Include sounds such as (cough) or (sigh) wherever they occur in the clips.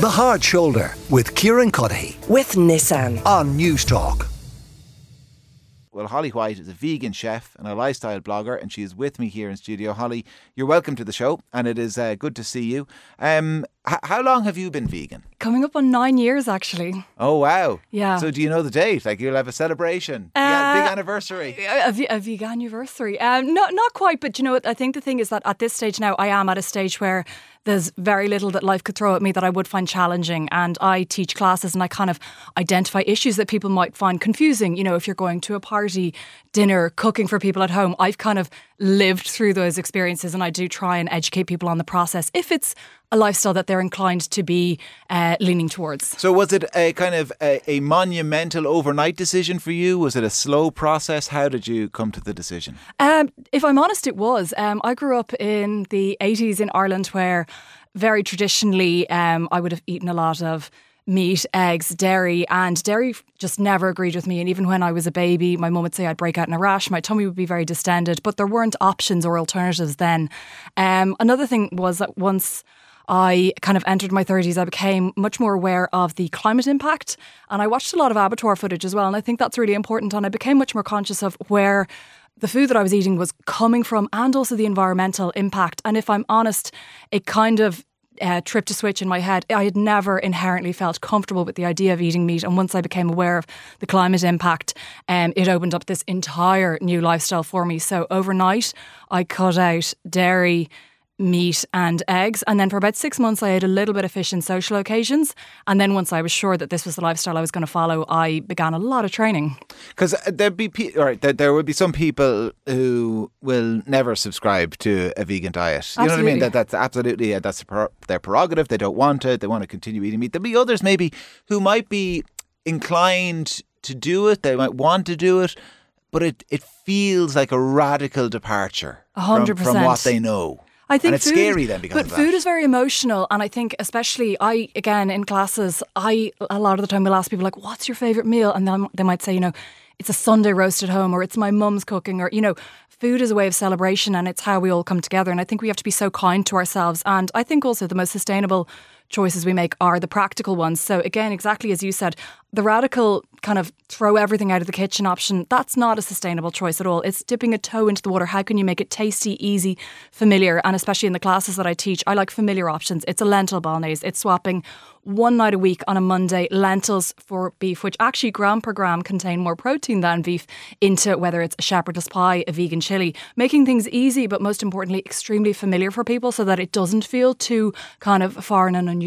The Hard Shoulder with Kieran Cuddihy with Nissan. on News Talk. Well, Holly White is a vegan chef and a lifestyle blogger, and she is with me here in studio. Holly, you're welcome to the show, and it is uh, good to see you. Um, h- how long have you been vegan? Coming up on nine years, actually. Oh wow! Yeah. So do you know the date? Like you'll have a celebration, yeah, big Uh, anniversary. A, a, a vegan anniversary. Um, not not quite, but you know what? I think the thing is that at this stage now, I am at a stage where there's very little that life could throw at me that I would find challenging, and I teach classes and I kind of identify issues that people might find confusing. You know, if you're going to a party, dinner, cooking for people at home, I've kind of lived through those experiences, and I do try and educate people on the process if it's a lifestyle that they're inclined to be uh, leaning towards. So was it a kind of a, a monumental overnight decision for you? Was it a slow process? How did you come to the decision? Um, if I'm honest, it was. Um, I grew up in the 80s in Ireland where very traditionally um, I would have eaten a lot of meat, eggs, dairy, and dairy just never agreed with me. And even when I was a baby, my mum would say I'd break out in a rash, my tummy would be very distended, but there weren't options or alternatives then. Um, another thing was that once I kind of entered my 30s, I became much more aware of the climate impact. And I watched a lot of abattoir footage as well. And I think that's really important. And I became much more conscious of where the food that I was eating was coming from and also the environmental impact. And if I'm honest, it kind of uh, trip to switch in my head. I had never inherently felt comfortable with the idea of eating meat. And once I became aware of the climate impact, um, it opened up this entire new lifestyle for me. So overnight, I cut out dairy meat and eggs. And then for about six months, I ate a little bit of fish in social occasions. And then once I was sure that this was the lifestyle I was going to follow, I began a lot of training. Because there'd be pe- all right, there, there would be some people who will never subscribe to a vegan diet. You know what I mean? That that's absolutely uh, that's their prerogative. They don't want it. They want to continue eating meat. There'll be others maybe who might be inclined to do it. They might want to do it, but it it feels like a radical departure A hundred from, from what they know. I think and it's food, scary then because but food is very emotional, and I think especially I again in classes, I a lot of the time will ask people like, "What's your favorite meal?" and then they might say, you know, it's a Sunday roast at home, or it's my mum's cooking, or you know, food is a way of celebration, and it's how we all come together. And I think we have to be so kind to ourselves, and I think also the most sustainable choices we make are the practical ones. So again, exactly as you said, the radical kind of throw everything out of the kitchen option, that's not a sustainable choice at all. It's dipping a toe into the water. How can you make it tasty, easy, familiar? And especially in the classes that I teach, I like familiar options. It's a lentil bolognese. It's swapping one night a week on a Monday lentils for beef, which actually gram per gram contain more protein than beef, into whether it's a shepherdess pie, a vegan chili, making things easy, but most importantly, extremely familiar for people so that it doesn't feel too kind of foreign and unusual.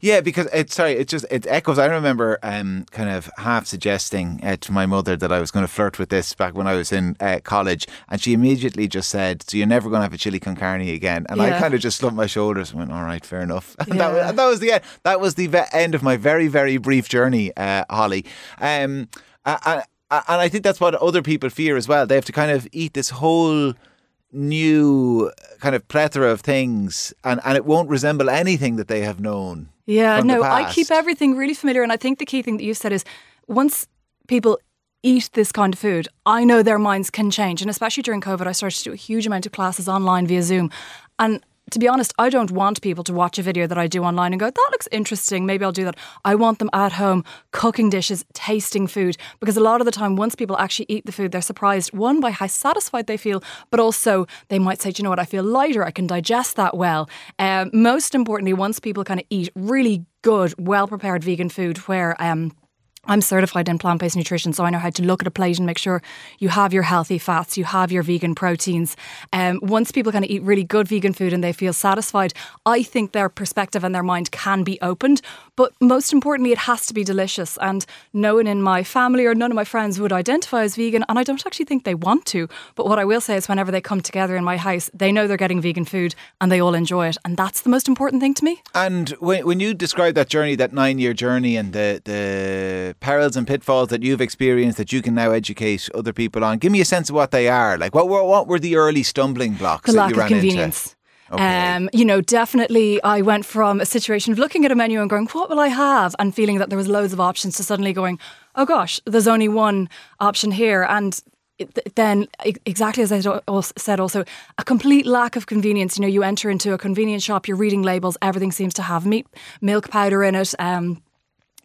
Yeah, because it's sorry, it just it echoes. I remember um, kind of half suggesting uh, to my mother that I was going to flirt with this back when I was in uh, college, and she immediately just said, "So you're never going to have a chili con carne again." And I kind of just slumped my shoulders and went, "All right, fair enough." (laughs) And, that, was, and that was the end. That was the ve- end of my very very brief journey, uh, Holly. Um, uh, uh, and I think that's what other people fear as well. They have to kind of eat this whole new uh, kind of plethora of things, and, and it won't resemble anything that they have known. Yeah, no, I keep everything really familiar. And I think the key thing that you said is once people eat this kind of food, I know their minds can change. And especially during COVID, I started to do a huge amount of classes online via Zoom. And to be honest, I don't want people to watch a video that I do online and go, that looks interesting. Maybe I'll do that. I want them at home cooking dishes, tasting food. Because a lot of the time, once people actually eat the food, they're surprised, one, by how satisfied they feel, but also they might say, "Do you know what, I feel lighter. I can digest that well. Um, most importantly, once people kind of eat really good, well prepared vegan food where, um, I'm certified in plant based nutrition, so I know how to look at a plate and make sure you have your healthy fats, you have your vegan proteins. Um, once people kind of eat really good vegan food and they feel satisfied, I think their perspective and their mind can be opened. But most importantly, it has to be delicious. And no one in my family or none of my friends would identify as vegan, and I don't actually think they want to. But what I will say is, whenever they come together in my house, they know they're getting vegan food and they all enjoy it. And that's the most important thing to me. And when when you describe that journey, that nine year journey, and the the perils and pitfalls that you've experienced that you can now educate other people on, give me a sense of what they are. Like what were what were the early stumbling blocks the that lack you of ran convenience. into? Okay. Um, you know, definitely I went from a situation of looking at a menu and going, what will I have? And feeling that there was loads of options to suddenly going, oh gosh, there's only one option here. And then exactly as I said, also a complete lack of convenience. You know, you enter into a convenience shop, you're reading labels, everything seems to have meat, milk powder in it. Um,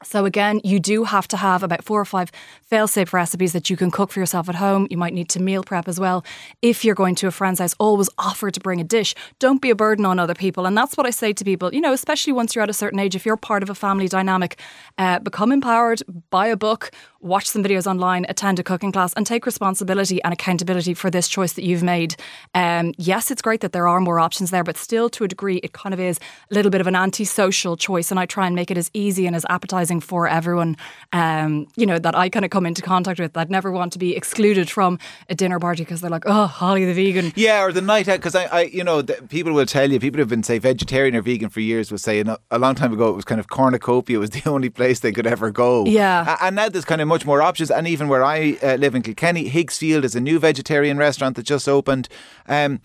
so again, you do have to have about four or five fail-safe recipes that you can cook for yourself at home. You might need to meal prep as well. If you're going to a friend's house, always offer to bring a dish. Don't be a burden on other people. And that's what I say to people, you know, especially once you're at a certain age, if you're part of a family dynamic, uh, become empowered, buy a book, watch some videos online, attend a cooking class, and take responsibility and accountability for this choice that you've made. Um, yes, it's great that there are more options there, but still, to a degree, it kind of is a little bit of an anti-social choice. And I try and make it as easy and as appetizing for everyone, um, you know, that I kind of come into contact with. I'd never want to be excluded from a dinner party because they're like, oh, Holly the vegan. Yeah, or the night out because I, I, you know, the, people will tell you. People who've been say vegetarian or vegan for years will say a, a long time ago it was kind of cornucopia it was (laughs) the only place they could ever go. Yeah. And now there's kind of much more options. And even where I uh, live in Kilkenny, Higgsfield is a new vegetarian restaurant that just opened. Um,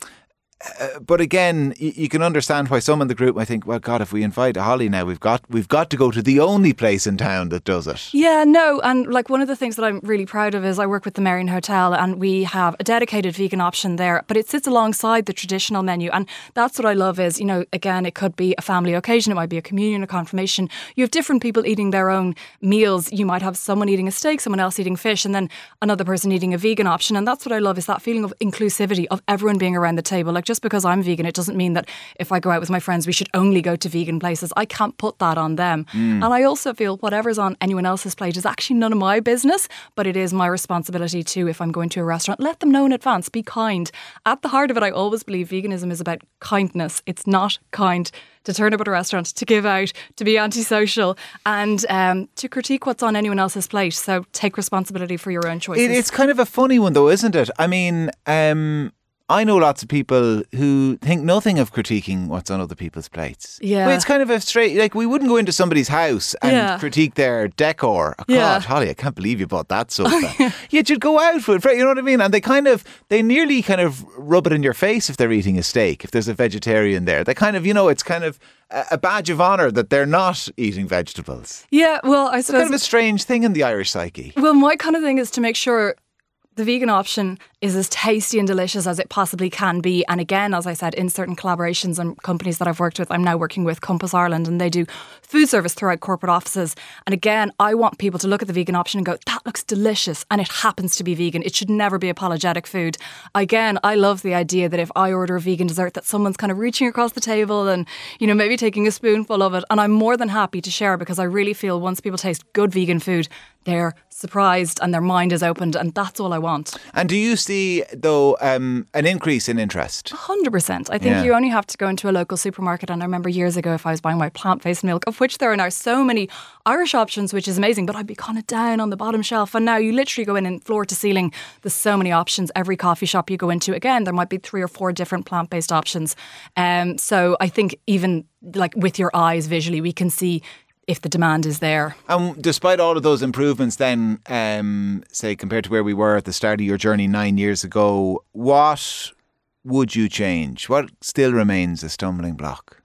uh, but again, you, you can understand why some in the group might think, well, God, if we invite Holly now, we've got we've got to go to the only place in town that does it. Yeah, no, and like one of the things that I'm really proud of is I work with the Marion Hotel and we have a dedicated vegan option there, but it sits alongside the traditional menu. And that's what I love is, you know, again, it could be a family occasion, it might be a communion, a confirmation. You have different people eating their own meals. You might have someone eating a steak, someone else eating fish, and then another person eating a vegan option. And that's what I love is that feeling of inclusivity of everyone being around the table. Like just because I'm vegan, it doesn't mean that if I go out with my friends, we should only go to vegan places. I can't put that on them. And I also feel whatever's on anyone else's plate is actually none of my business, but it is my responsibility to, if I'm going to a restaurant, let them know in advance, be kind. At the heart of it, I always believe veganism is about kindness. It's not kind to turn up at a restaurant, to give out, to be antisocial, and um, to critique what's on anyone else's plate. So take responsibility for your own choices. It, it's kind of a funny one, though, isn't it? I mean, um, I know lots of people who think nothing of critiquing what's on other people's plates. Yeah. But it's kind of a straight, like, we wouldn't go into somebody's house and Yeah. critique their decor. Oh, Yeah. God, Holly, I can't believe you bought that (laughs) sofa. Yet you'd go out for it, you know what I mean? And they kind of, they nearly kind of rub it in your face if they're eating a steak, if there's a vegetarian there. They kind of, you know, it's kind of a badge of honour that they're not eating vegetables. yeah, well, I suppose. It's kind of a strange thing in the Irish psyche. Well, my kind of thing is to make sure the vegan option is as tasty and delicious as it possibly can be. And again, as I said, in certain collaborations and companies that I've worked with, I'm now working with Compass Ireland and they do food service throughout corporate offices. And again, I want people to look at the vegan option and go, that looks delicious. And it happens to be vegan. It should never be apologetic food. Again, I love the idea that if I order a vegan dessert, that someone's kind of reaching across the table and, you know, maybe taking a spoonful of it. And I'm more than happy to share because I really feel once people taste good vegan food, they're surprised and their mind is opened. And that's all I want. And do you see, though, um, an increase in interest? 100%. I think Yeah. you only have to go into a local supermarket. And I remember years ago, if I was buying my plant based milk, of which there are now so many Irish options, which is amazing, but I'd be kind of down on the bottom shelf. And now you literally go in and floor to ceiling, there's so many options. Every coffee shop you go into, again, there might be three or four different plant based options. Um, so I think even like with your eyes visually, we can see if the demand is there. And despite all of those improvements, then, um, say, compared to where we were at the start of your journey nine years ago, what would you change? What still remains a stumbling block?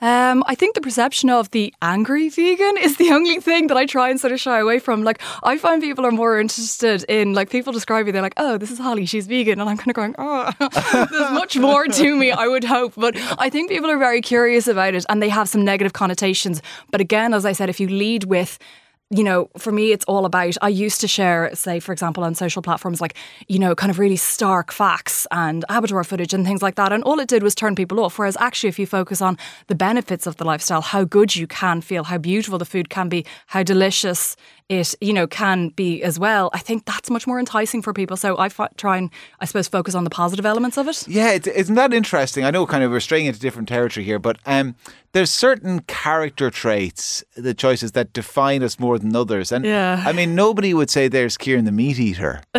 Um, I think the perception of the angry vegan is the only thing that I try and sort of shy away from. Like, I find people are more interested in, like, people describe me, they're like, oh, this is Holly, she's vegan. And I'm kind of going, oh, (laughs) there's much more to me, I would hope. But I think people are very curious about it and they have some negative connotations. But again, as I said, if you lead with, you know, for me, it's all about. I used to share, say, for example, on social platforms, like, you know, kind of really stark facts and abattoir footage and things like that. And all it did was turn people off. Whereas actually, if you focus on the benefits of the lifestyle, how good you can feel, how beautiful the food can be, how delicious it, you know, can be as well, I think that's much more enticing for people. So I try and, I suppose, focus on the positive elements of it. Yeah, it's, isn't that interesting? I know kind of we're straying into different territory here, but um, there's certain character traits, the choices that define us more than others. And Yeah. I mean, nobody would say there's Kieran the meat eater. (laughs)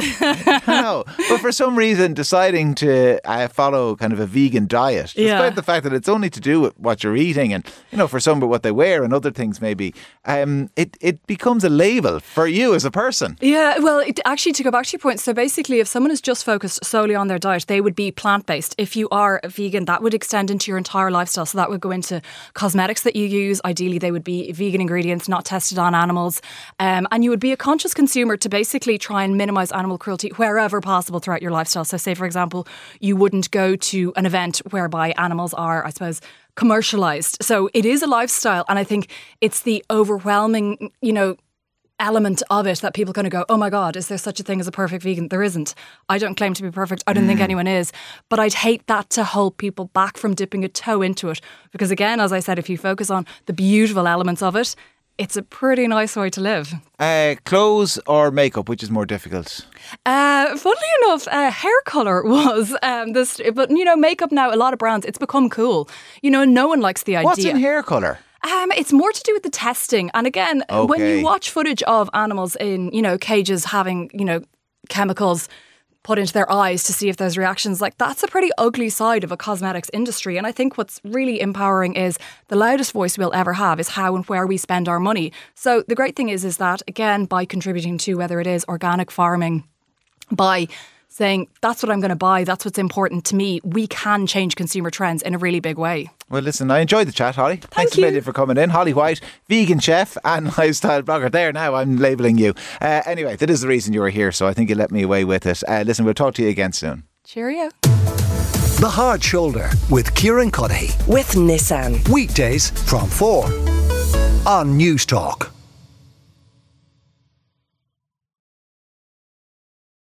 no, but for some reason, deciding to uh, follow kind of a vegan diet, despite Yeah. the fact that it's only to do with what you're eating, and you know, for some, with what they wear and other things, maybe um, it it becomes a label evil for you as a person. Yeah, well, it, actually, to go back to your point, so basically, if someone is just focused solely on their diet, they would be plant based. If you are a vegan, that would extend into your entire lifestyle. So that would go into cosmetics that you use. Ideally, they would be vegan ingredients, not tested on animals. Um, and you would be a conscious consumer to basically try and minimize animal cruelty wherever possible throughout your lifestyle. So, say, for example, you wouldn't go to an event whereby animals are, I suppose, commercialized. So it is a lifestyle. And I think it's the overwhelming, you know, element of it that people kind of go, oh my God, is there such a thing as a perfect vegan? There isn't. I don't claim to be perfect. I don't think anyone is. But I'd hate that to hold people back from dipping a toe into it. Because again, as I said, if you focus on the beautiful elements of it, it's a pretty nice way to live. Uh, clothes or makeup, which is more difficult? Uh, funnily enough, uh, hair color (laughs) was um, this, but you know, makeup now. A lot of brands, it's become cool. You know, no one likes the idea. What's in hair color? Um, it's more to do with the testing. And again, when you watch footage of animals in, you know, cages having, you know, chemicals put into their eyes to see if there's reactions, like that's a pretty ugly side of a cosmetics industry. And I think what's really empowering is the loudest voice we'll ever have is how and where we spend our money. So the great thing is, is that again, by contributing to whether it is organic farming, by saying that's what I'm going to buy, that's what's important to me, we can change consumer trends in a really big way. Well, listen, I enjoyed the chat, Holly. Thank Thanks a you. million for coming in. Holly White, vegan chef and (laughs) lifestyle blogger. There now, I'm labelling you. Uh, anyway, that is the reason you were here, so I think you let me away with it. Uh, listen, we'll talk to you again soon. Cheerio. The Hard Shoulder with Kieran Cuddihy. with Nissan. Weekdays from 4 on Newstalk.